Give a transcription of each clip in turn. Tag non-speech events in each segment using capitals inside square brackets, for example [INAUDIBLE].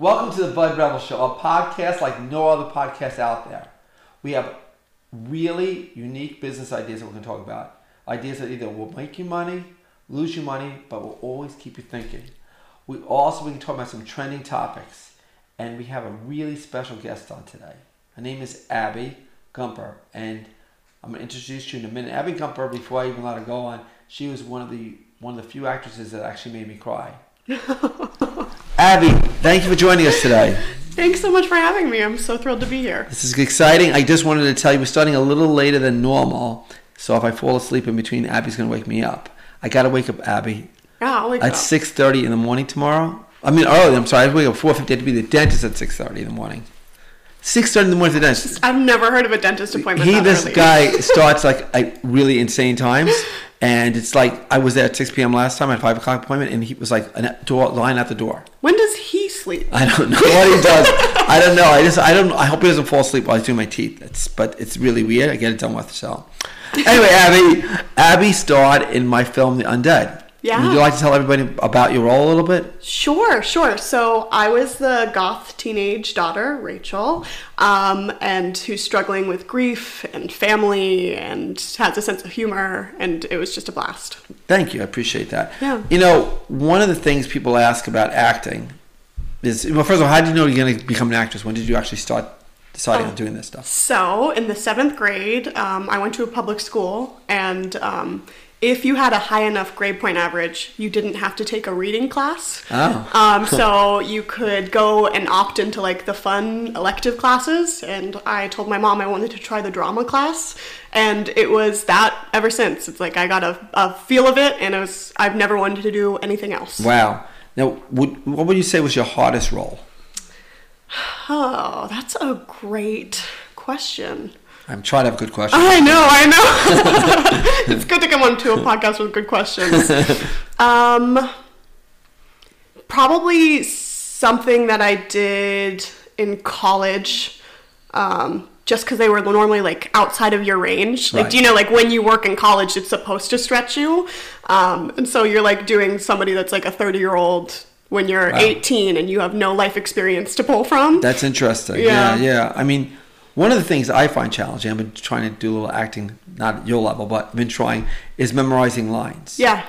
Welcome to the Bud Rebel Show, a podcast like no other podcast out there. We have really unique business ideas that we're going to talk about. Ideas that either will make you money, lose you money, but will always keep you thinking. We also we can talk about some trending topics, and we have a really special guest on today. Her name is Abby Gumpper, and I'm going to introduce you in a minute. Abby Gumpper, before I even let her go on, she was one of the one of the few actresses that actually made me cry. [LAUGHS] Abby, thank you for joining us today. [LAUGHS] Thanks so much for having me. I'm so thrilled to be here. This is exciting. I just wanted to tell you we're starting a little later than normal, so if I fall asleep in between, Abby's going to wake me up. I got to wake up Abby Yeah, I'll wake at up. six thirty in the morning tomorrow. I mean early. I'm sorry. I wake up four fifty. I have to be the dentist at six thirty in the morning. Six thirty in the morning at the dentist. I've never heard of a dentist appointment. He, this early. guy [LAUGHS] starts like at really insane times, and it's like I was there at six p.m. last time at five o'clock appointment, and he was like a door line at the door. When does he sleep? I don't know what he does. I don't know. I just I don't. I hope he doesn't fall asleep while he's doing my teeth. It's but it's really weird. I get it done with so. Anyway, Abby, Abby starred in my film The Undead. Yeah. Would you like to tell everybody about your role a little bit? Sure, sure. So I was the goth teenage daughter, Rachel, um, and who's struggling with grief and family and has a sense of humor, and it was just a blast. Thank you. I appreciate that. Yeah. You know, one of the things people ask about acting is well, first of all, how did you know you're going to become an actress? When did you actually start deciding Oh. on doing this stuff? So, in the seventh grade, um, I went to a public school, and um, if you had a high enough grade point average, you didn't have to take a reading class. Oh. Um, so [LAUGHS] you could go and opt into like the fun elective classes, and I told my mom I wanted to try the drama class, and it was that ever since. It's like I got a, a feel of it, and it was I've never wanted to do anything else. Wow. Now, would, what would you say was your hardest role? [SIGHS] Oh, that's a great question. I'm trying to have good questions. I know, I know. [LAUGHS] it's good to come onto a podcast with good questions. [LAUGHS] Um, probably something that I did in college, um, just because they were normally like outside of your range. Like, Right. do you know, like when you work in college, it's supposed to stretch you, um, and so you're like doing somebody that's like a 30 year old when you're Wow. 18 and you have no life experience to pull from. That's interesting. Yeah. Yeah. yeah, I mean, one of the things I find challenging, I've been trying to do a little acting, not at your level, but I've been trying, is memorizing lines. yeah,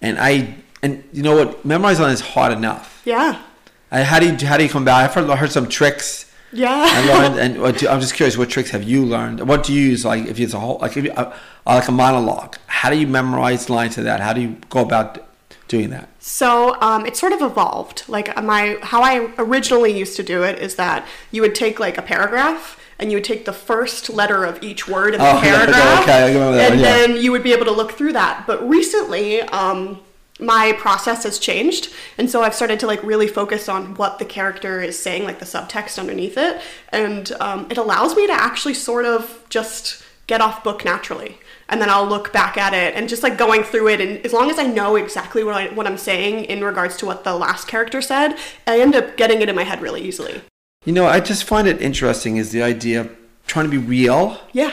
And I, and you know what, memorizing lines is hard enough. yeah, And how do you, how do you come back? I've heard, heard some tricks. yeah. I [LAUGHS] learned, and I'm just curious, what tricks have you learned? What do you use, like if it's a whole, like if you, uh, like a monologue? How do you memorize lines to that? How do you go about doing that? So um, it sort of evolved. Like uh, my how I originally used to do it is that you would take like a paragraph and you would take the first letter of each word in the Oh, paragraph, okay, that and one, yeah. then you would be able to look through that. But recently, um, my process has changed, and so I've started to like really focus on what the character is saying, like the subtext underneath it, and um, it allows me to actually sort of just get off book naturally and then I'll look back at it and just like going through it and as long as I know exactly what, I, what I'm saying in regards to what the last character said, I end up getting it in my head really easily. You know, I just find it interesting is the idea of trying to be real Yeah,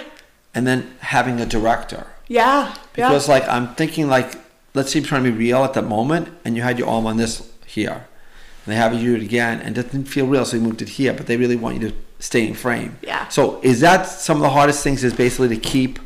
and then having a director. yeah, Because yeah. like I'm thinking like let's say you're trying to be real at that moment and you had your arm on this here. And they have you do it again and it didn't feel real, so you moved it here, but they really want you to stay in frame. Yeah. So is that some of the hardest things is basically to keep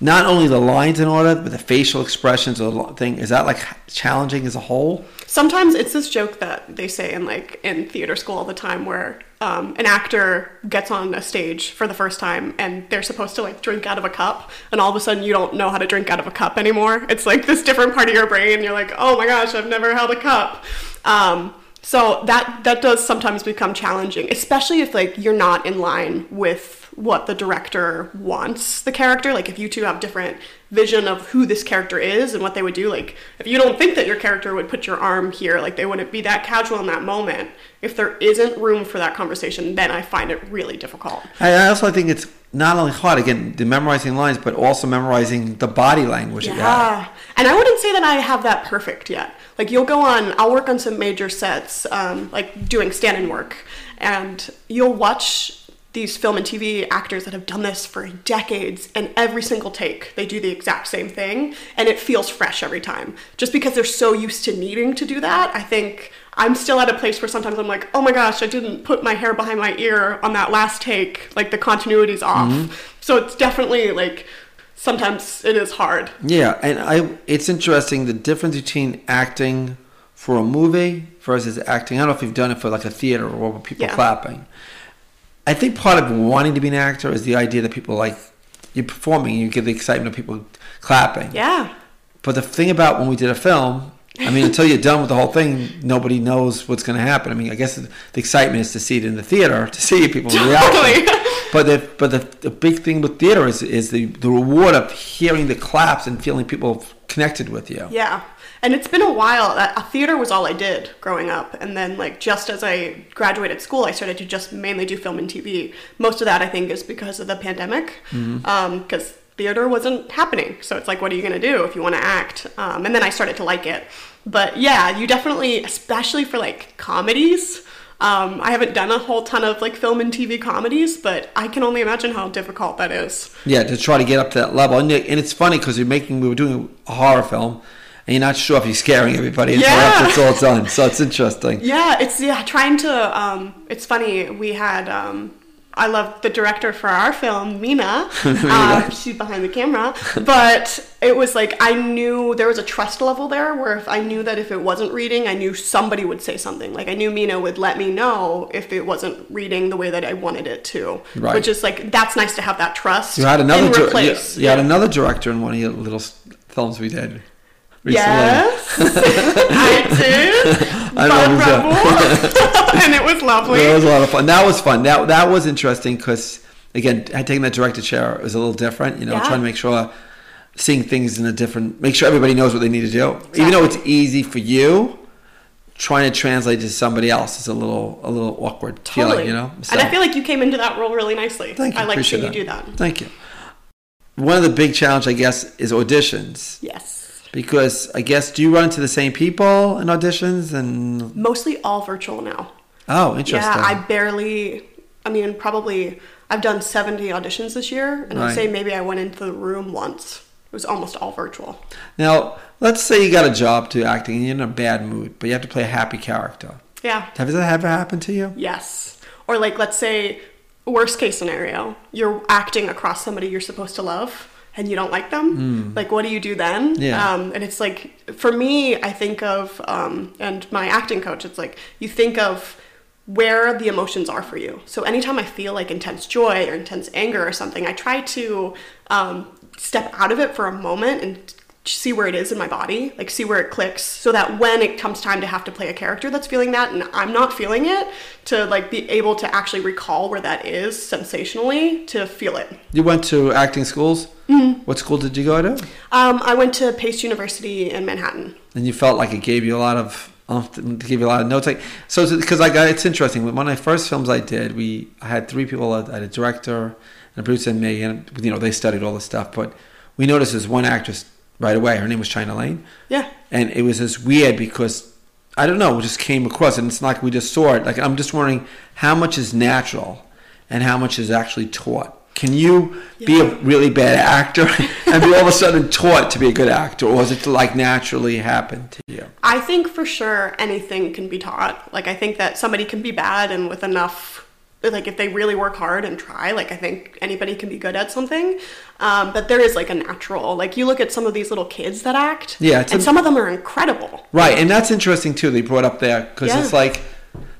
not only the lines in order, but the facial expressions of the thing. Is that like challenging as a whole? Sometimes it's this joke that they say in like in theater school all the time where um, an actor gets on a stage for the first time and they're supposed to like drink out of a cup and all of a sudden you don't know how to drink out of a cup anymore. It's like this different part of your brain. You're like, oh my gosh, I've never held a cup. Um, so that that does sometimes become challenging, especially if like you're not in line with what the director wants the character. Like if you two have different vision of who this character is and what they would do. Like if you don't think that your character would put your arm here, like they wouldn't be that casual in that moment. If there isn't room for that conversation, then I find it really difficult. I also think it's not only hard again the memorizing lines, but also memorizing the body language. Yeah. And I wouldn't say that I have that perfect yet. Like you'll go on, I'll work on some major sets, um, like doing stand-in work, and you'll watch these film and TV actors that have done this for decades, and every single take they do the exact same thing, and it feels fresh every time. Just because they're so used to needing to do that, I think I'm still at a place where sometimes I'm like, oh my gosh, I didn't put my hair behind my ear on that last take. Like the continuity's off. Mm-hmm. So it's definitely like sometimes it is hard. Yeah, and I it's interesting the difference between acting for a movie versus acting. I don't know if you've done it for like a theater or people Yeah. clapping. I think part of wanting to be an actor is the idea that people like you're performing, and you get the excitement of people clapping. Yeah. But the thing about when we did a film, I mean, until you're done with the whole thing, nobody knows what's going to happen. I mean, I guess the excitement is to see it in the theater, to see people. Totally. But the but the, the big thing with theater is is the the reward of hearing the claps and feeling people connected with you. Yeah. And it's been a while. that A theater was all I did growing up. And then, like, just as I graduated school, I started to just mainly do film and TV. Most of that, I think, is because of the pandemic. Because theater wasn't happening. So it's like, what are you going to do if you want to act? Um, and then I started to like it. But yeah, you definitely, especially for like comedies, um, I haven't done a whole ton of like film and TV comedies, but I can only imagine how difficult that is. Yeah, to try to get up to that level, and, and it's funny because you're making we were doing a horror film, and you're not sure if you're scaring everybody until Yeah. after it's all done. So it's interesting. [LAUGHS] Yeah, it's yeah, trying to um it's funny, we had um I love the director for our film, Mena. [LAUGHS] um, she's behind the camera. But it was like I knew there was a trust level there where if I knew that if it wasn't reading, I knew somebody would say something. Like I knew Mena would let me know if it wasn't reading the way that I wanted it to. Right. Which is like that's nice to have that trust. You had another dir- you, you had another director in one of your little films we did. recently. Yes, [LAUGHS] I did. [LAUGHS] I know Bob who's uh, Rebel. [LAUGHS] [LAUGHS] and it was lovely. That was a lot of fun. That was fun. That that was interesting because again, taking that director chair was a little different. You know, Yeah. trying to make sure seeing things in a different, make sure everybody knows what they need to do. Even though it's easy for you, trying to translate to somebody else is a little a little awkward Totally. feeling. You know, And I feel like you came into that role really nicely. Thank you. I like seeing you do that. Thank you. One of the big challenge, I guess, is auditions Yes. Because I guess do you run into the same people in auditions and Mostly all virtual now. oh, interesting. Yeah, I barely, I mean, probably, I've done 70 auditions this year, and Right. I'd say maybe I went into the room once. It was almost all virtual. Now, let's say you got a job to acting and you're in a bad mood, but you have to play a happy character. Yeah. Has that ever happened to you? Yes. Or like, let's say, worst case scenario, you're acting across somebody you're supposed to love and you don't like them. Like, what do you do then? Yeah. Um, and it's like, for me, I think of, um, and my acting coach, it's like, you think of where the emotions are for you. So anytime I feel like intense joy or intense anger or something, I try to um, step out of it for a moment and see where it is in my body, like see where it clicks, so that when it comes time to have to play a character that's feeling that and I'm not feeling it, to like be able to actually recall where that is sensationally to feel it. You went to acting schools. Mm-hmm. What school did you go to? Um, I went to Pace University in Manhattan. And you felt like it gave you a lot of, uh, gave you a lot of notes. Like so, because I got it's interesting. When one of my first films I did, we I had three people. I had a director, and a producer, and me, and you know they studied all this stuff. But we noticed there's one actress right away. Her name was China Lane. Yeah. and it was just weird because I don't know, we just came across. And it's not like we just saw it. Like I'm just wondering how much is natural and how much is actually taught. Can you be a really bad actor [LAUGHS] and be all of a sudden taught to be a good actor, or is it like naturally happen to you? I think for sure anything can be taught. Like I think that somebody can be bad and with enough like if they really work hard and try, like I think anybody can be good at something. Um, but there is like a natural. Like you look at some of these little kids that act, Yeah, it's and a- some of them are incredible. Right, and that's interesting too. They brought up there because Yeah. it's like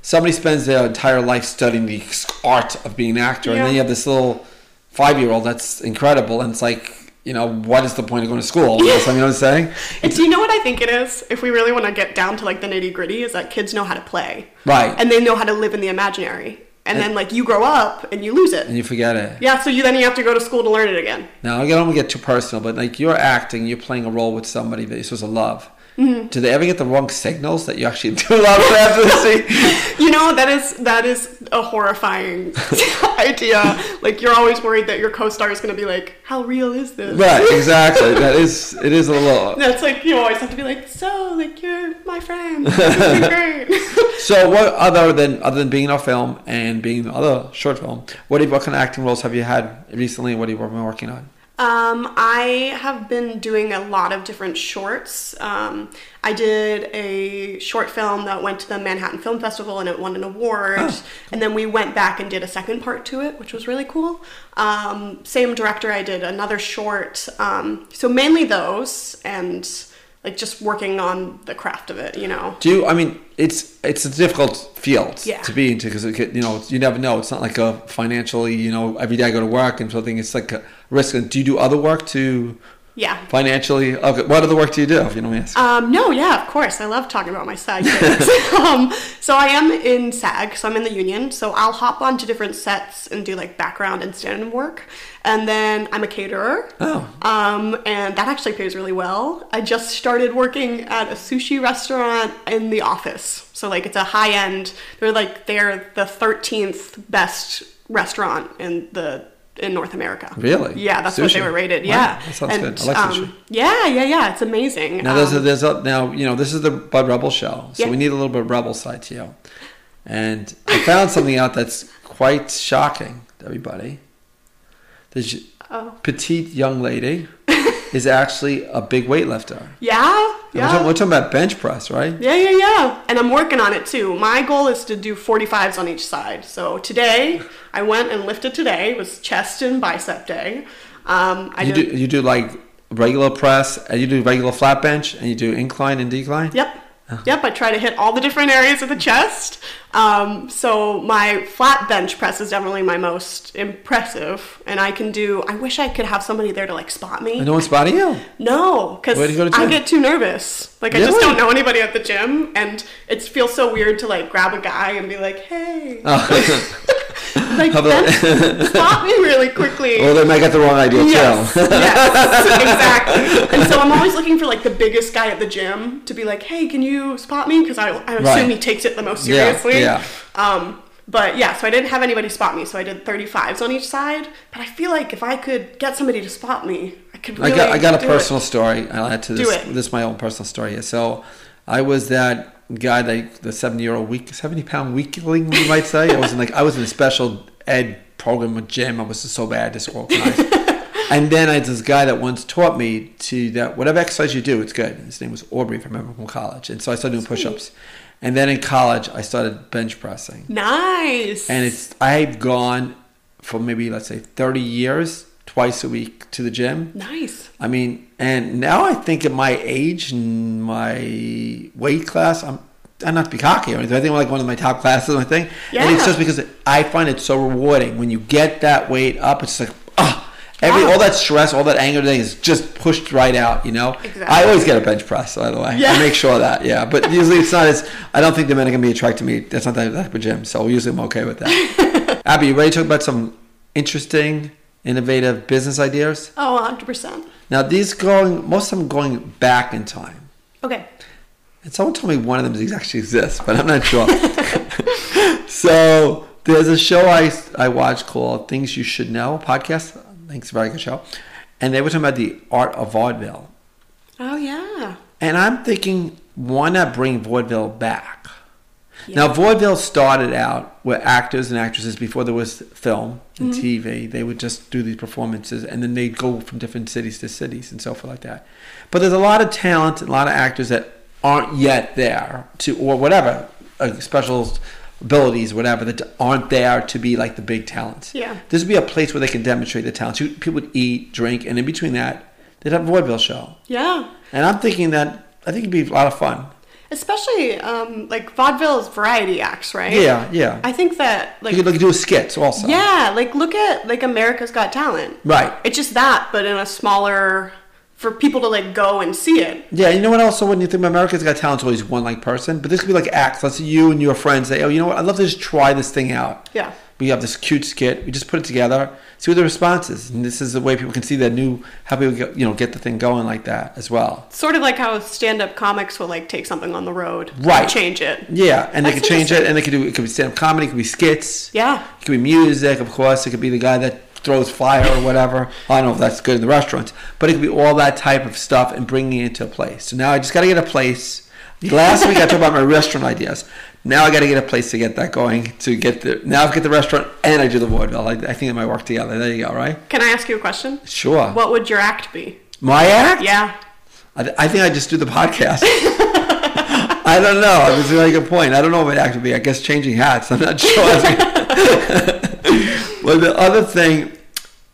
somebody spends their entire life studying the art of being an actor, and then you have this little five-year-old that's incredible, and it's like, you know, what is the point of going to school? You know what I'm saying? [LAUGHS] It's you know what I think it is. If we really want to get down to like the nitty gritty, is that kids know how to play, Right. And they know how to live in the imaginary. And then like you grow up and you lose it and you forget it. Yeah, so you then you have to go to school to learn it again. Now I don't want to get too personal, but like you're acting, you're playing a role with somebody that you're supposed to love. Mm-hmm. Do they ever get the wrong signals that you actually do [LAUGHS] love them after the scene? You know that is that is a horrifying [LAUGHS] idea. Like you're always worried that your co-star is going to be like, "How real is this?" Right, [LAUGHS] exactly. That is, it is a lot. That's like you always have to be like, "So, like you're my friend. Great." So, what other than other than being in a film and being in other short film, what what kind of acting roles have you had recently? And what have you been working on? Um, I have been doing a lot of different shorts. Um, I did a short film that went to the Manhattan Film Festival and it won an award. Oh. And then we went back and did a second part to it, which was really cool. Um, same director, I did another short. Um, so mainly those and like just working on the craft of it, you know. Do you? I mean, it's it's a difficult field Yeah. to be into because you know you never know. It's not like a financially you know every day I go to work and something. It's like a risk. And do you do other work to Yeah. financially? Okay, what other work do you do? If you don't ask. Um, no, yeah, of course. I love talking about my SAG gigs. [LAUGHS] um, so I am in SAG, so I'm in the union. So I'll hop onto different sets and do like background and stand-in work. And then I'm a caterer. Oh. Um, and that actually pays really well. I just started working at a sushi restaurant in the office. So like it's a high end. They're like they're the 13th best restaurant in the in North America. Really? Yeah, that's what they were rated. Wow, Yeah, that sounds And, good. I like sushi. um, yeah, yeah, yeah. It's amazing. Now there's a, Um, there's a, now you know this is the Bud Rebel show, so Yeah. we need a little bit of rebel side to you. And I found something out that's quite shocking to everybody. This Oh. petite young lady [LAUGHS] is actually a big weightlifter. Yeah, We're, yeah. talking, we're talking about bench press, right? yeah, yeah, yeah. And I'm working on it too. My goal is to do 45s on each side. So today, I went and lifted today. It was chest and bicep day. Um, I You do you do like regular press, and you do regular flat bench, and you do incline and decline. Yep. Uh-huh. Yep, I try to hit all the different areas of the chest. Um, so my flat bench press is definitely my most impressive, and I can do. I wish I could have somebody there to like spot me. And no one's spotting you. No, because Where do you go to I get too nervous. Like I just don't know anybody at the gym, and it feels so weird to like grab a guy and be like, "Hey," [LAUGHS] like How about- then spot me really quickly. well, they might get the wrong idea Yes, too. yes, [LAUGHS] exactly. And so I'm always looking for like the biggest guy at the gym to be like, "Hey, can you spot me?" Because I, I assume Right. he takes it the most seriously. yeah. Um, but yeah, so I didn't have anybody spot me, so I did 35s on each side. But I feel like if I could get somebody to spot me, I could I got I got a do it. personal story. I'll add to this. This is my own personal story. So, I was that guy that the seventy year old week seventy pound weakling you might say. I was in like I was in a special ed program with gym. I was so bad disorganized. [LAUGHS] and then I had this guy that once taught me to that whatever exercise you do, it's good. His name was Aubrey, if I remember from college. And so I started doing push ups. And then in college, I started bench pressing. Nice. And it's I've gone for maybe let's say thirty years, twice a week to the gym. nice. I mean, and now I think at my age and my weight class, I'm. I'm not to be cocky or anything. I think I'm like one of my top classes. I think, and it's just because I find it so rewarding when you get that weight up. It's like, ah, every Yeah. all that stress, all that anger, thing is just pushed right out. You know, Exactly. I always get a bench press. By the way, Yeah. I make sure of that. Yeah, but usually it's not as. I don't think the men are gonna be attracted to me. That's not that type of gym. So usually I'm okay with that. [LAUGHS] Abby, you ready to talk about some interesting, innovative business ideas? Oh, 100%. Now these going most of them going back in time. Okay. And someone told me one of them actually exists, but I'm not sure. [LAUGHS] so there's a show I I watched called Things You Should Know podcast. I think it's a very good show. And they were talking about the art of vaudeville. Oh, yeah. And I'm thinking, why not bring vaudeville back? Now, vaudeville started out where actors and actresses, before there was film and TV, they would just do these performances and then they'd go from different cities to cities and so forth like that. But there's a lot of talent, a lot of actors that aren't yet there to, or whatever, uh, special abilities, whatever, that aren't there to be like the big talents. Yeah. This would be a place where they can demonstrate their talents. People would eat, drink, and in between that, they'd have a vaudeville show. Yeah. And I'm thinking that I think it'd be a lot of fun. Especially um, like vaudeville's variety acts, right? Yeah, yeah. I think that like you could like do skits also. yeah, like look at like America's Got Talent. Right. It's just that, but in a smaller for people to like go and see it. Yeah, you know what? Also, when you think America's Got Talent, it's always one like person, but this could be like acts. Let's say you and your friends say, "Oh, you know what? I'd love to just try this thing out." Yeah. We have this cute skit. We just put it together, see what the response is, and this is the way people can see that new how people get, you know get the thing going like that as well. Sort of like how stand-up comics will like take something on the road, and Right. Change it. Yeah, and they That's could change it, and they could do it could be stand up comedy, it could be skits, Yeah. it could be music, of course. It could be the guy that throws fire or whatever. I don't know if that's good in the restaurants, but it could be all that type of stuff and bringing it to a place. So now I just got to get a place. Last week I talked about my restaurant ideas. Now I got to get a place to get that going. To get the now I get the restaurant and I do the vaudeville. I, I think it might work together. There you go. Right? Can I ask you a question? Sure. What would your act be? My act? Yeah. I, th- I think I just do the podcast. [LAUGHS] I don't know. That's a really good point. I don't know what my act would be. I guess changing hats. I'm not sure. [LAUGHS] [LAUGHS] well, the other thing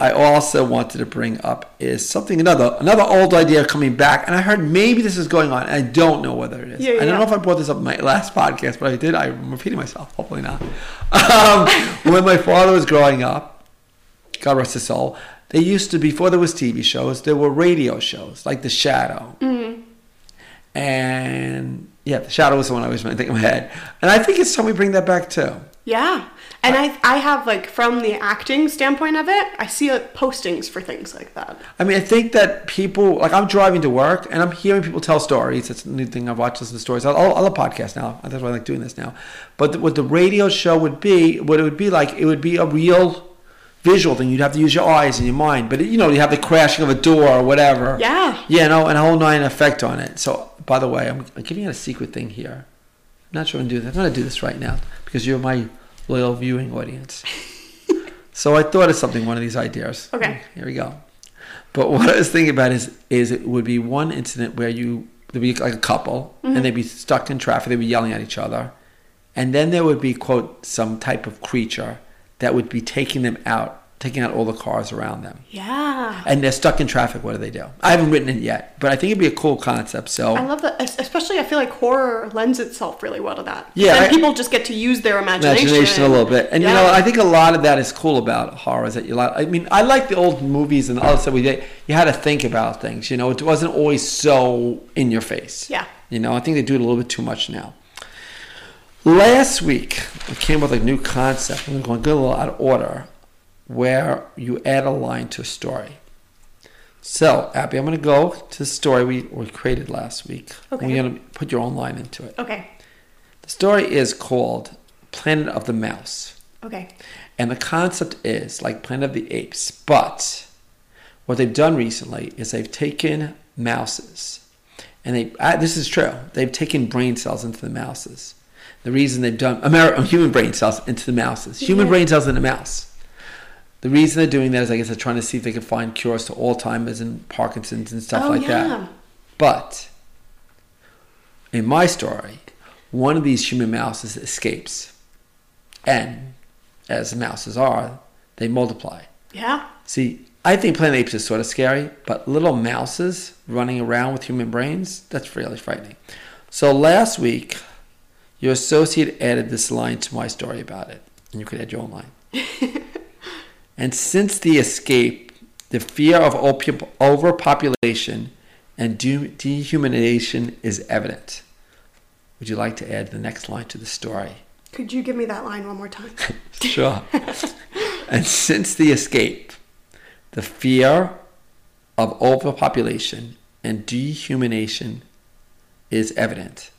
I also wanted to bring up is something another another old idea coming back, and I heard maybe this is going on. I don't know whether it is. Yeah, I don't know if I brought this up in my last podcast, but I did. I'm repeating myself. Hopefully not. Um, [LAUGHS] when my father was growing up, God rest his soul, they used to before there was TV shows, there were radio shows like The Shadow, and yeah, The Shadow was the one I always think in my head, and I think it's time we bring that back too. Yeah. And I, I have like from the acting standpoint of it, I see like postings for things like that. I mean, I think that people like I'm driving to work and I'm hearing people tell stories. It's a new thing I've watched. Listen to stories. I, I love podcasts now. That's why I like doing this now. But what the radio show would be, what it would be like, it would be a real visual thing. You'd have to use your eyes and your mind. But you know, you have the crashing of a door or whatever. Yeah. Yeah, no, and a whole nine effect on it. So, by the way, I'm, I'm giving you a secret thing here. I'm not sure I'm going to do this. I'm going to do this right now because you're my loyal viewing audience. [LAUGHS] so I thought of something, one of these ideas. Okay. Here we go. But what I was thinking about is, is it would be one incident where you there'd be like a couple and mm-hmm. they'd be stuck in traffic. They'd be yelling at each other, and then there would be quote some type of creature that would be taking them out, taking out all the cars around them Yeah. and they're stuck in traffic. What do they do? I haven't written it yet, but I think it'd be a cool concept. So I love that. Especially, I feel like horror lends itself really well to that. Yeah, I- people just get to use their imagination. imagination a little bit, and you know, I think a lot of that is cool about horror. Is that you like? I mean, I like the old movies and all that stuff. We did. You had to think about things. You know, it wasn't always so in your face. Yeah. You know, I think they do it a little bit too much now. Last week, I came up with a new concept. I'm going to go a little out of order, where you add a line to a story. So, Abby, I'm going to go to the story we, we created last week. Okay. We're going to put your own line into it. Okay. The story is called Planet of the Mouse. Okay. And the concept is like Planet of the Apes, but what they've done recently is they've taken mouses, and they uh, this is true. They've taken brain cells into the mouses. The reason they've done Amer- um, human brain cells into the mouses, human Yeah. brain cells in a mouse. The reason they're doing that is, I guess, they're trying to see if they can find cures to Alzheimer's and Parkinson's and stuff oh like yeah. that. But in my story, one of these human mouses escapes. And as mouses are, they multiply. Yeah. See, I think Planet Apes is sort of scary, but little mouses running around with human brains, that's really frightening. So last week, your associate added this line to my story about it, and you could add your own line. [LAUGHS] and since the escape, the fear of opium overpopulation and de- dehumanization is evident. Would you like to add the next line to the story? Could you give me that line one more time? [LAUGHS] Sure. and since the escape, the fear of overpopulation and dehumanization is evident.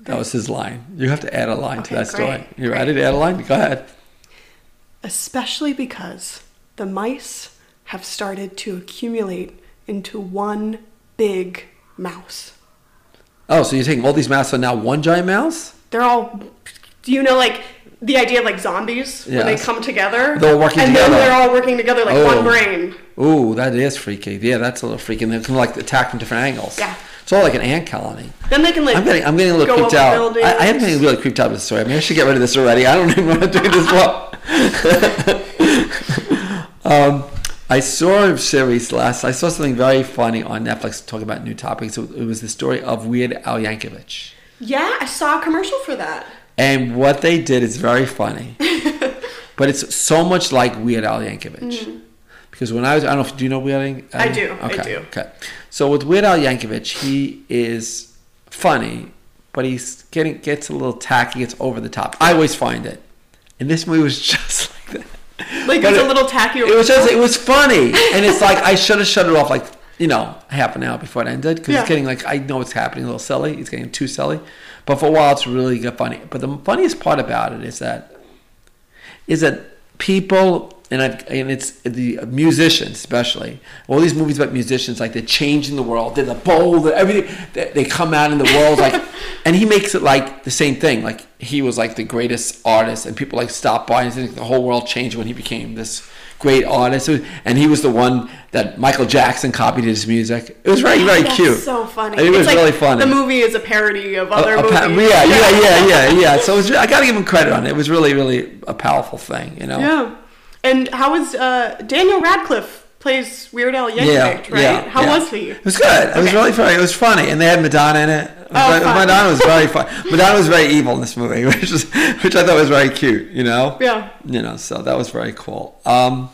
That was his line. You have to add a line to Okay, that story. You great. ready to add a line? Go ahead. Especially because the mice have started to accumulate into one big mouse. Oh, so you're taking all these mice are now one giant mouse? They're all. Do you know like the idea of like zombies when they come together? They're all working and together. then they're all working together like Oh. one brain. Ooh, that is freaky. Yeah, that's a little freaky. And they can like attack from different angles. Yeah. It's all like an ant colony. Then they can like. I'm getting, I'm getting a little creeped out. I, I am getting really creeped out with this story. I mean, I should get rid of this already. I don't [LAUGHS] even want to do this well. [LAUGHS] um, I saw a series last. I saw something very funny on Netflix talking about new topics. It was the story of Weird Al Yankovic, Yeah, I saw a commercial for that. and what they did is very funny, [LAUGHS] but it's so much like Weird Al Yankovic. Because when I was, I don't know if do you know Weird Al? I do, I Okay. do. Okay. So with Weird Al Yankovic, he is funny, but he's getting gets a little tacky, gets over the top. I always find it, and this movie was [LAUGHS] just like that. Like But it's a it- little tacky. It was just, it was funny, and it's like I should have shut it off like you know half an hour before it ended because Yeah. it's getting like I know it's happening a little silly. It's getting too silly, but for a while it's really get funny. But the funniest part about it is that is that people and I and it's the musicians especially. All these movies about musicians, like they're changing the world. They're the bold, everything. They, they come out in the world like, [LAUGHS] and he makes it like the same thing. Like he was like the greatest artist, and people like stop by and think the whole world changed when he became this great artist. And he was the one that Michael Jackson copied his music. It was very very That's cute. so funny. It was like really funny. The movie is a parody of other A- a movies. pa- yeah, yeah, yeah, yeah, yeah. [LAUGHS] So was, I got to give him credit on it. It was really, really a powerful thing, you know. Yeah. And how was uh, Daniel Radcliffe plays Weird Al Yankovic, Yeah, right? yeah, how yeah. was he? It was good. It was really funny. It was funny, and they had Madonna in it. Oh, fun. Madonna was very [LAUGHS] fun. Madonna was very evil in this movie, [LAUGHS] which which I thought was very cute. You know. Yeah. You know, so that was very cool. Um,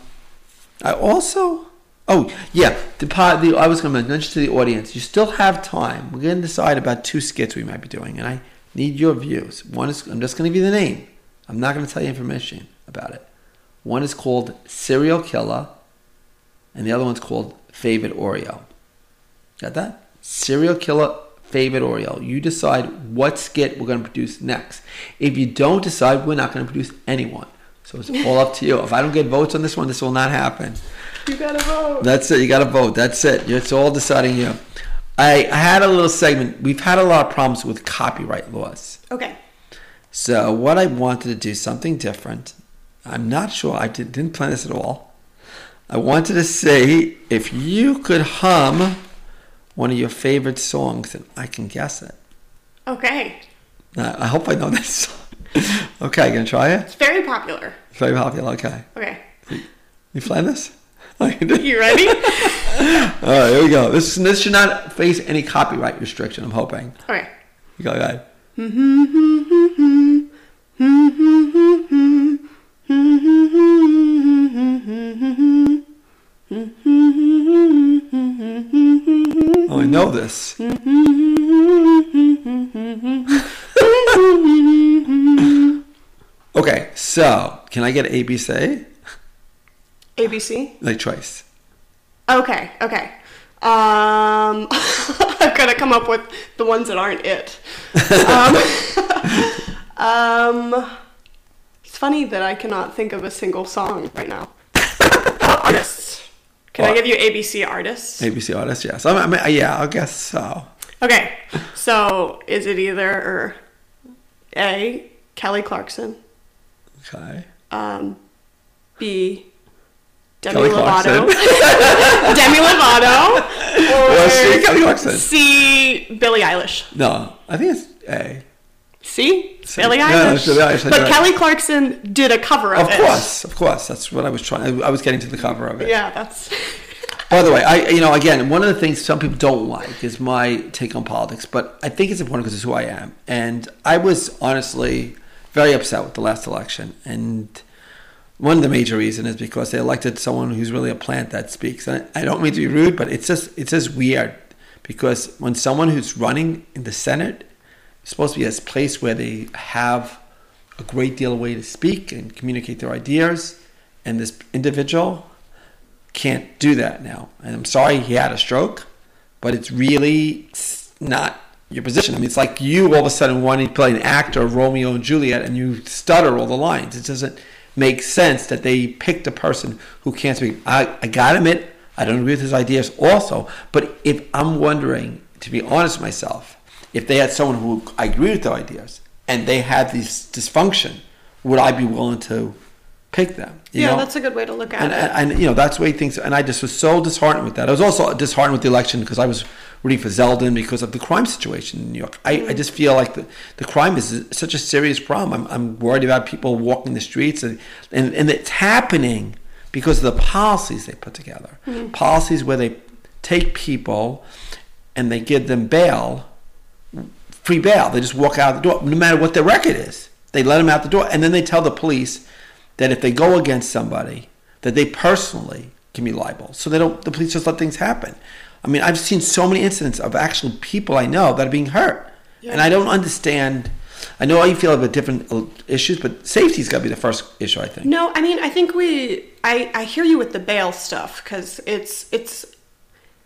I also, oh yeah, the part. The, I was going to mention to the audience, you still have time. We're going to decide about two skits we might be doing, and I need your views. One is, I'm just going to give you the name. I'm not going to tell you information about it. One is called Serial Killer, and the other one's called Favorite Oreo. Got that? Serial Killer, Favorite Oreo. You decide what skit we're going to produce next. If you don't decide, we're not going to produce anyone. So it's all up to you. If I don't get votes on this one, this will not happen. You gotta vote. That's it. You got to vote. That's it. It's all deciding you. I, I had a little segment. We've had a lot of problems with copyright laws. Okay. So what I wanted to do something different. I'm not sure. I did, didn't plan this at all. I wanted to say if you could hum one of your favorite songs, and I can guess it. Okay. Uh, I hope I know this [LAUGHS] song. okay, gonna try it. It's very popular. Very popular. Okay, Okay. you plan this? I can do. You ready? [LAUGHS] All right, here we go. This this should not face any copyright restriction. I'm hoping. okay. You go ahead. Mm-hmm, mm-hmm, mm-hmm, Oh, I know this. Okay, so can I get ABC? ABC. Like choice. Okay. Okay. Um, [LAUGHS] I've got to come up with the ones that aren't it. Um, [LAUGHS] um, it's funny that I cannot think of a single song right now. [LAUGHS] Artists. Can I give you ABC artists? ABC artists, yes. I mean, yeah, I guess so. Okay. So is it either A. Kelly Clarkson, Okay. um, B. Demi Kelly Lovato. [LAUGHS] Demi Lovato, Well, see, or Kelly Clarkson. C. Billie Eilish. No, I think it's A. See? See. Billie Yeah, Eilish. Billie Eilish, but right. Kelly Clarkson did a cover of, Of it. course, of course. That's what I was trying. I was getting to the cover of it. Yeah, that's. [LAUGHS] By the way, I you know again one of the things some people don't like is my take on politics, but I think it's important because it's who I am, and I was honestly very upset with the last election, and one of the major reasons is because they elected someone who's really a plant that speaks. And I don't mean to be rude, but it's just it's just weird because when someone who's running in the Senate supposed to be a place where they have a great deal of way to speak and communicate their ideas, and this individual can't do that now. And I'm sorry he had a stroke, but it's really not your position. I mean, it's like you all of a sudden wanting to play an actor, Romeo and Juliet, and you stutter all the lines. It doesn't make sense that they picked a person who can't speak. I, I gotta admit, I don't agree with his ideas also, but if I'm wondering, to be honest with myself, if they had someone who I agree with their ideas and they had this dysfunction, would I be willing to pick them? You yeah, know? that's a good way to look at and, it. and, and you know that's the way things and i just was so disheartened with that i was also disheartened with the election because i was rooting for zeldin because of the crime situation in new york i, I mm-hmm. just feel like the, the crime is such a serious problem I'm, I'm worried about people walking the streets and, and, and it's happening because of the policies they put together mm-hmm. policies where they take people and they give them bail free bail. They just walk out the door, no matter what their record is. They let them out the door, and then they tell the police that if they go against somebody, that they personally can be liable. So they don't. The police just let things happen. I mean, I've seen so many incidents of actual people I know that are being hurt, and I don't understand. I know how you feel about different uh, issues, but safety's got to be the first issue. I think. No, I mean, I think we. I I hear you with the bail stuff because it's it's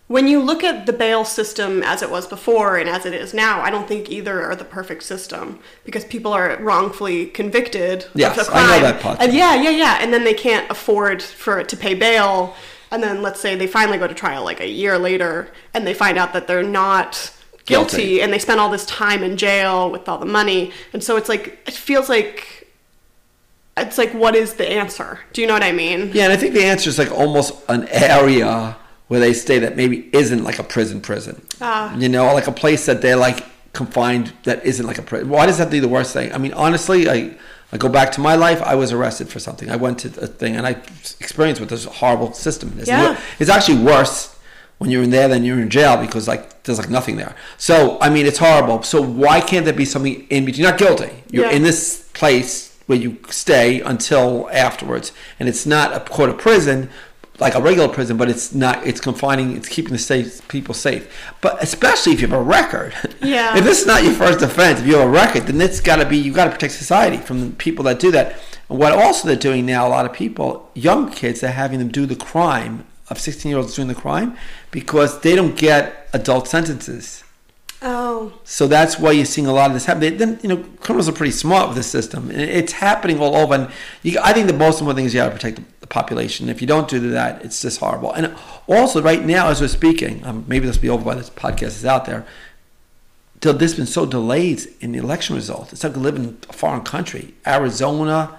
when you look at the bail system as it was before and as it is now, I don't think either are the perfect system because people are wrongfully convicted Yes, of a I know crime. that part. And yeah, yeah, yeah, and then they can't afford for it to pay bail. And then let's say they finally go to trial like a year later, and they find out that they're not guilty, Guilty. and they spent all this time in jail with all the money, and so it's like it feels like it's like what is the answer? Do you know what I mean? Yeah, and I think the answer is like almost an area where they stay that maybe isn't like a prison prison. Ah. You know, like a place that they're like confined that isn't like a prison. Why does that be the worst thing? I mean, honestly, I I go back to my life. I was arrested for something. I went to a thing and I experienced what this horrible system is. Yeah. It's actually worse when you're in there than you're in jail because like there's like nothing there. So I mean, it's horrible. So why can't there be something in between? You're not guilty. You're Yeah. in this place where you stay until afterwards, and it's not a court of prison like a regular prison, but it's not. It's confining. It's keeping the safe people safe. But especially if you have a record. [LAUGHS] Yeah. if this is not your first offense, if you have a record, then it's got to be. You got to protect society from the people that do that. And what also they're doing now, a lot of people, young kids, they're having them do the crime of 16 year olds doing the crime because they don't get adult sentences. Oh, So that's why you're seeing a lot of this happen. They, then you know, criminals are pretty smart with the system, it's happening all over. And you, I think the most important thing is you got to protect the, the population. If you don't do that, it's just horrible. And also, right now, as we're speaking, um, maybe this will be over by this podcast is out there. till There's been so delayed in the election results. It's like living in a foreign country, Arizona,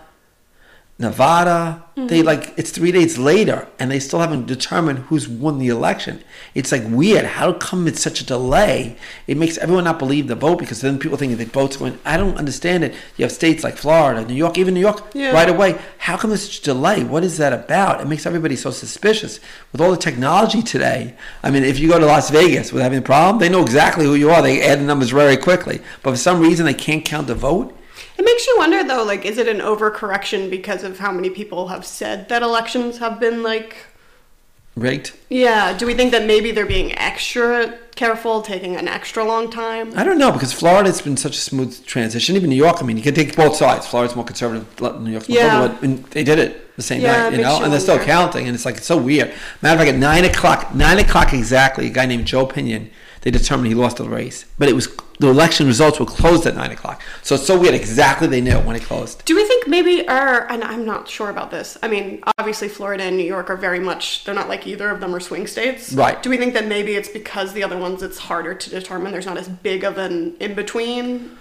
Nevada. They mm-hmm. like it's three days later, and they still haven't determined who's won the election. It's like weird. How come it's such a delay? It makes everyone not believe the vote because then people think the vote's going. I don't understand it. You have states like Florida, New York, even New York, Yeah. right away. How come there's such a delay? What is that about? It makes everybody so suspicious with all the technology today. I mean, if you go to Las Vegas with having a problem, they know exactly who you are. They add the numbers very quickly. But for some reason, they can't count the vote. It makes you wonder though. Like, is it an overcorrection because of how many people have said that elections have been like? Rigged. Yeah. Do we think that maybe they're being extra careful, taking an extra long time? I don't know because Florida's been such a smooth transition. Even New York, I mean, you can take both sides. Florida's more conservative, New York's more Yeah. liberal, and they did it the same Yeah, night, you know, and they're still counting, and it's like it's so weird. Matter of fact, at nine o'clock, nine o'clock exactly, a guy named Joe Pinion, they determined he lost the race, but it was the election results were closed at nine o'clock, so it's so weird. Exactly, they knew when it closed. Do we think maybe our and I'm not sure about this. I mean, obviously Florida and New York are very much they're not like either of them are swing states. Right. Do we think that maybe it's because the other ones it's harder to determine there's not as big of an in between?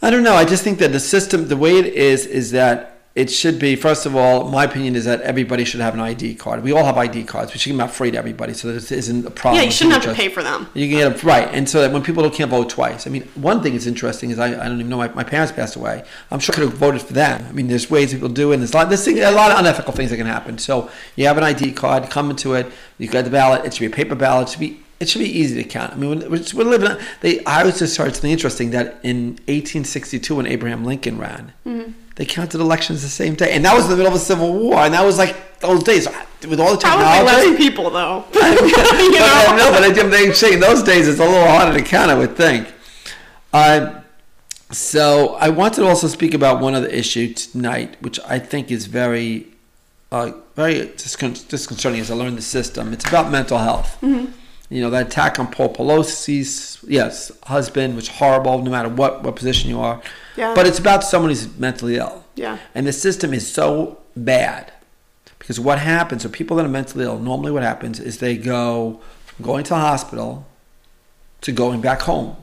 I don't know. I just think that the system, the way it is, is that it should be. First of all, my opinion is that everybody should have an ID card. We all have ID cards. We should give them out free to everybody, so this isn't a problem. Yeah, you shouldn't have to pay for them. You can get it right, and so that when people can't vote twice. I mean, one thing that's interesting is I, I don't even know my, my parents passed away. I'm sure I could have voted for them. I mean, there's ways people do it. And there's a lot, there's thing, a lot of unethical things that can happen. So you have an ID card, come into it. You got the ballot. It should be a paper ballot. It should be it should be easy to count. I mean, we're, we're living. They I was just heard something interesting that in 1862 when Abraham Lincoln ran. Mm-hmm. They counted elections the same day, and that was in the middle of a civil war, and that was like those days with all the Probably technology. less people though. [LAUGHS] but, [LAUGHS] you know? no, but I'm saying- saying those days it's a little harder to count, I would think. Um, so I want to also speak about one other issue tonight, which I think is very, uh, very discon- disconcerting as I learn the system. It's about mental health. You know, that attack on Paul Pelosi's, yes, husband, which is horrible, no matter what, what position you are. Yeah. But it's about someone who's mentally ill. Yeah. And the system is so bad because what happens, so people that are mentally ill, normally what happens is they go from going to the hospital to going back home.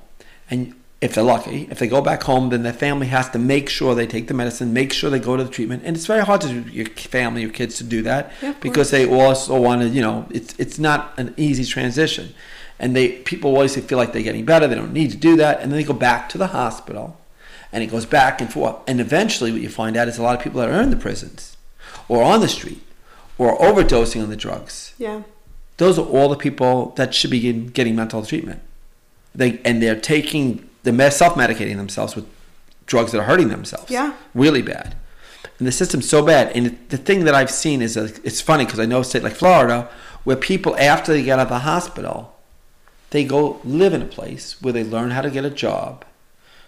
And if they're lucky, if they go back home, then their family has to make sure they take the medicine, make sure they go to the treatment. And it's very hard to your family, your kids to do that Yeah, because they also want to, you know, it's, it's not an easy transition. And they people always feel like they're getting better, they don't need to do that. And then they go back to the hospital and it goes back and forth. And eventually, what you find out is a lot of people that are in the prisons or on the street or overdosing on the drugs. Yeah. Those are all the people that should be getting, getting mental treatment. They and they're taking they're self medicating themselves with drugs that are hurting themselves. Yeah. really bad. And the system's so bad. And the thing that I've seen is that it's funny because I know a state like Florida where people after they get out of the hospital, they go live in a place where they learn how to get a job,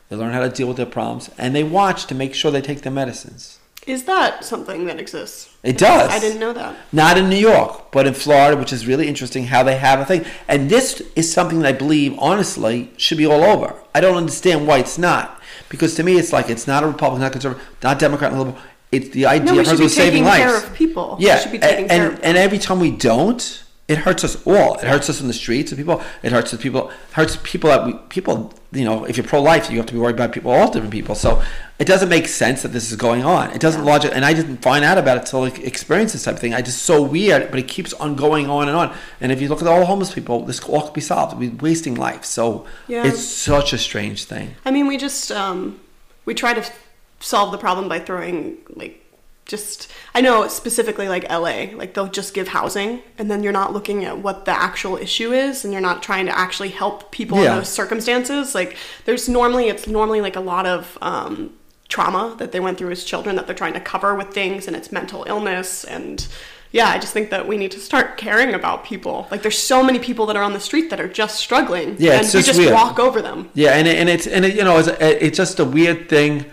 they learn how to deal with their problems, and they watch to make sure they take their medicines. Is that something that exists? It does. I didn't know that. Not in New York, but in Florida, which is really interesting how they have a thing. And this is something that I believe, honestly, should be all over. I don't understand why it's not. Because to me, it's like it's not a Republican, not conservative, not Democrat, not liberal. It's the idea No, we of should be saving taking lives. care of people. Yeah, we should be taking and, care and, of and every time we don't, it hurts us all. It hurts us in the streets of people. It hurts the people. Hurts people that we people. You know, if you're pro-life, you have to be worried about people, all different people. So it doesn't make sense that this is going on. It doesn't Yeah. logic, and I didn't find out about it till I experienced this type of thing. I just so weird, but it keeps on going on and on. And if you look at all the homeless people, this all could be solved. We're wasting life. So Yeah. it's such a strange thing. I mean, we just um, we try to solve the problem by throwing like just I know specifically like LA, like they'll just give housing and then you're not looking at what the actual issue is and you're not trying to actually help people Yeah. in those circumstances. Like there's normally it's normally like a lot of um, trauma that they went through as children that they're trying to cover with things and it's mental illness and yeah, I just think that we need to start caring about people. Like there's so many people that are on the street that are just struggling Yeah, and it's we just just weird. walk over them. Yeah, and it, and it's and it, you know it's it's just a weird thing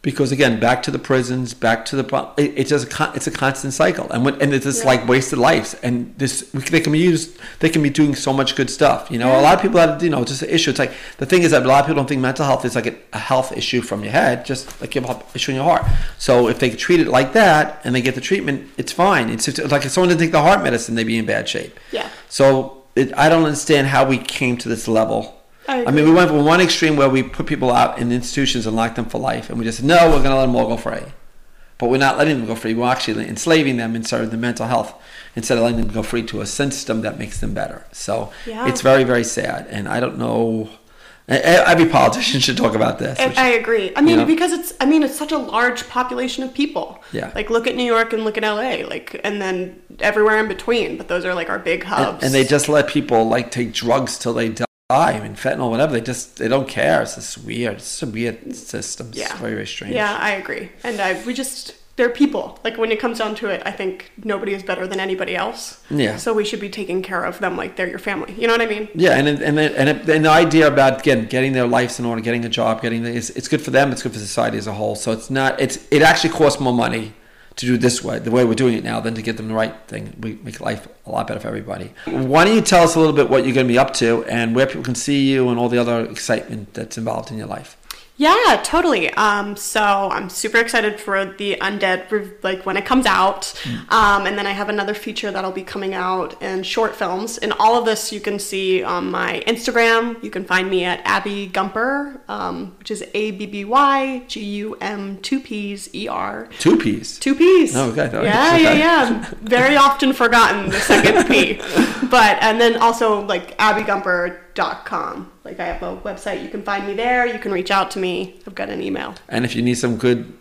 because again, back to the prisons, back to the it, it's just a it's a constant cycle, and when, and it's just Yeah. like wasted lives, and this they can be used, they can be doing so much good stuff. You know, a lot of people have you know just an issue. It's like the thing is that a lot of people don't think mental health is like a, a health issue from your head, just like you have an issue in your heart. So if they treat it like that and they get the treatment, it's fine. It's, it's like if someone didn't take the heart medicine, they'd be in bad shape. Yeah. So it, I don't understand how we came to this level. I I mean, we went from one extreme where we put people out in institutions and locked them for life, and we just said, no, we're going to let them all go free. But we're not letting them go free. We're actually enslaving them inside of the mental health instead of letting them go free to a system that makes them better. So Yeah. it's very, very sad. And I don't know. Every politician [LAUGHS] should talk about this. I, which- I agree. I mean, know? because it's I mean, it's such a large population of people. Yeah. Like look at New York and look at LA, like and then everywhere in between. But those are like our big hubs. and, and they just let people like take drugs till they die. I mean, fentanyl, whatever. They just they don't care. It's just weird. It's a weird system. It's yeah, very, very strange. Yeah, I agree. And I we just they're people. Like when it comes down to it, I think nobody is better than anybody else. Yeah. So we should be taking care of them like they're your family. You know what I mean? Yeah, and it- and and, and the idea about again getting their lives in order, getting a job, getting the, it's, it's good for them. It's good for society as a whole. So it's not. It's it actually costs more money to do this way, the way we're doing it now, than to get them the right thing. We make life a lot better for everybody. Why don't you tell us a little bit what you're going to be up to and where people can see you and all the other excitement that's involved in your life? Yeah, totally. Um, so I'm super excited for the Undead, rev- like when it comes out. Um, and then I have another feature that'll be coming out in short films. And all of this you can see on my Instagram. You can find me at Abby Gumpper, um, which is A B B Y G U M two P's E R. Two P's. Two P's. Oh, okay. Yeah, Okay. yeah, yeah. Very often forgotten the second P. [LAUGHS] But, and then also like abbygumpper.com. Like I have a website. You can find me there. You can reach out to me. I've got an email. And if you need some good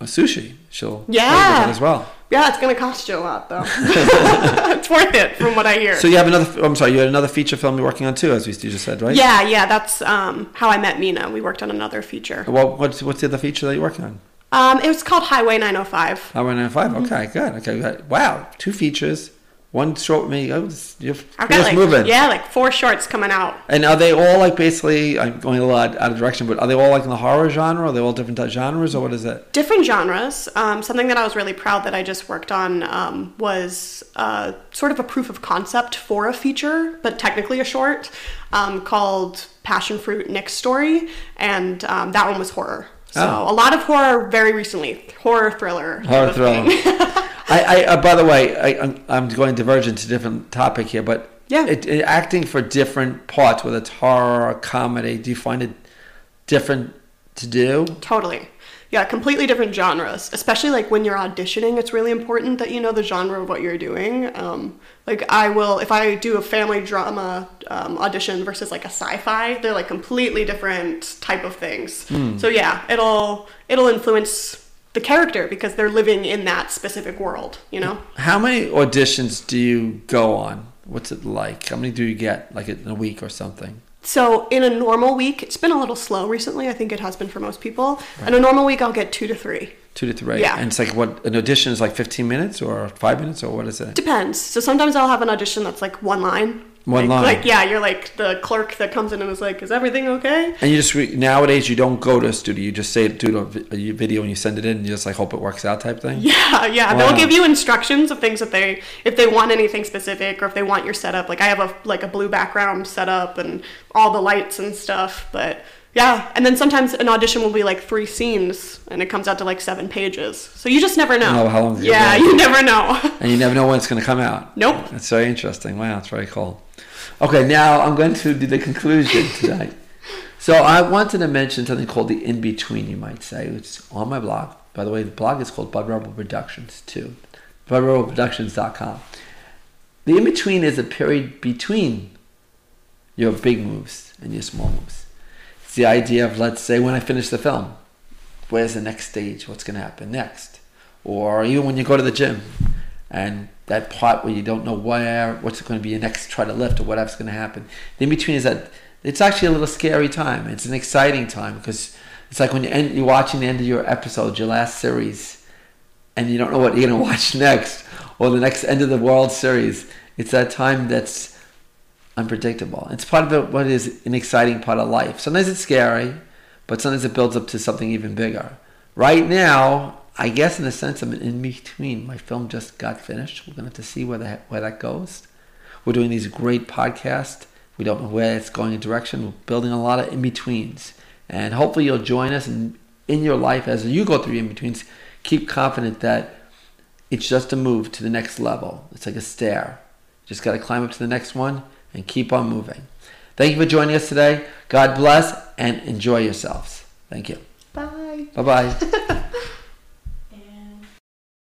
sushi, she'll Yeah. that as well. Yeah, it's going to cost you a lot though. [LAUGHS] it's worth it from what I hear. So you have another. I'm sorry, you had another feature film you're working on too, as we you just said, right? yeah, yeah, that's um, how I met Mena. We worked on another feature. Well, what's what's the other feature that you're working on? Um, it was called Highway 905. Hour nine five. Mm-hmm. Okay, good. Okay, good. Wow, two features, one short with me. Oh, this- you're I've just got like moving. yeah, like four shorts coming out. And are they all like basically? I'm going a lot out of direction, but are they all like in the horror genre? Are they all different genres, or what is it? different genres. Um, something that I was really proud that I just worked on um, was uh, sort of a proof of concept for a feature, but technically a short, um, called Passion Fruit Nick's Story, and um, that one was horror. So Oh. a lot of horror very recently, horror thriller. Horror thriller. [LAUGHS] [LAUGHS] I, I uh, by the way, I, I'm, going divergent to different topic here, but Yeah. it, it, acting for different parts, whether it's horror or comedy, do you find it different to do? Totally. Yeah, completely different genres. Especially like when you're auditioning, it's really important that you know the genre of what you're doing. Um, like I will, if I do a family drama um, audition versus like a sci-fi, they're like completely different type of things. So yeah, it'll it'll influence the character because they're living in that specific world. You know. How many auditions do you go on? What's it like? How many do you get, like in a week or something? So in a normal week, it's been a little slow recently. I think it has been for most people. In a normal week, I'll get two to three. Two to three. Yeah. And it's like what an audition is like 15 minutes or five minutes or what is it? Depends. So sometimes I'll have an audition that's like one line, One like, line. Like yeah, you're like the clerk that comes in and is like, "Is everything okay?" And you just re- nowadays you don't go to a studio. You just say do a, a video and you send it in. and You just like hope it works out type thing. Yeah, yeah. Wow. They'll give you instructions of things that they if they want anything specific or if they want your setup. Like I have a like a blue background setup and all the lights and stuff. But yeah, and then sometimes an audition will be like three scenes and it comes out to like seven pages. So you just never know. Oh, how long Yeah, you never know. [LAUGHS] And you never know when it's going to come out. Nope. That's very interesting. Wow, that's very cool. Okay, now I'm going to do the conclusion tonight. [LAUGHS] So I wanted to mention something called the in between. You might say it's on my blog. By the way, the blog is called Bud Rebel Productions too. BudRebelProductions.com. The in between is a period between your big moves and your small moves. It's the idea of let's say when I finish the film, where's the next stage? What's going to happen next? Or even when you go to the gym and that part where you don't know where what's going to be your next try to lift or whatever's going to happen. The in between is that it's actually a little scary time. It's an exciting time because it's like when you end, you're watching the end of your episode, your last series, and you don't know what you're going [LAUGHS] to watch next or the next end of the World Series. It's that time that's unpredictable. It's part of what is an exciting part of life. Sometimes it's scary, but sometimes it builds up to something even bigger. Right now, I guess in a sense, I'm in between. My film just got finished. We're going to have to see where that, where that goes. We're doing these great podcasts. We don't know where it's going in direction. We're building a lot of in betweens. And hopefully, you'll join us in, in your life as you go through in betweens. Keep confident that it's just a move to the next level. It's like a stair. Just got to climb up to the next one and keep on moving. Thank you for joining us today. God bless and enjoy yourselves. Thank you. Bye. Bye bye. [LAUGHS]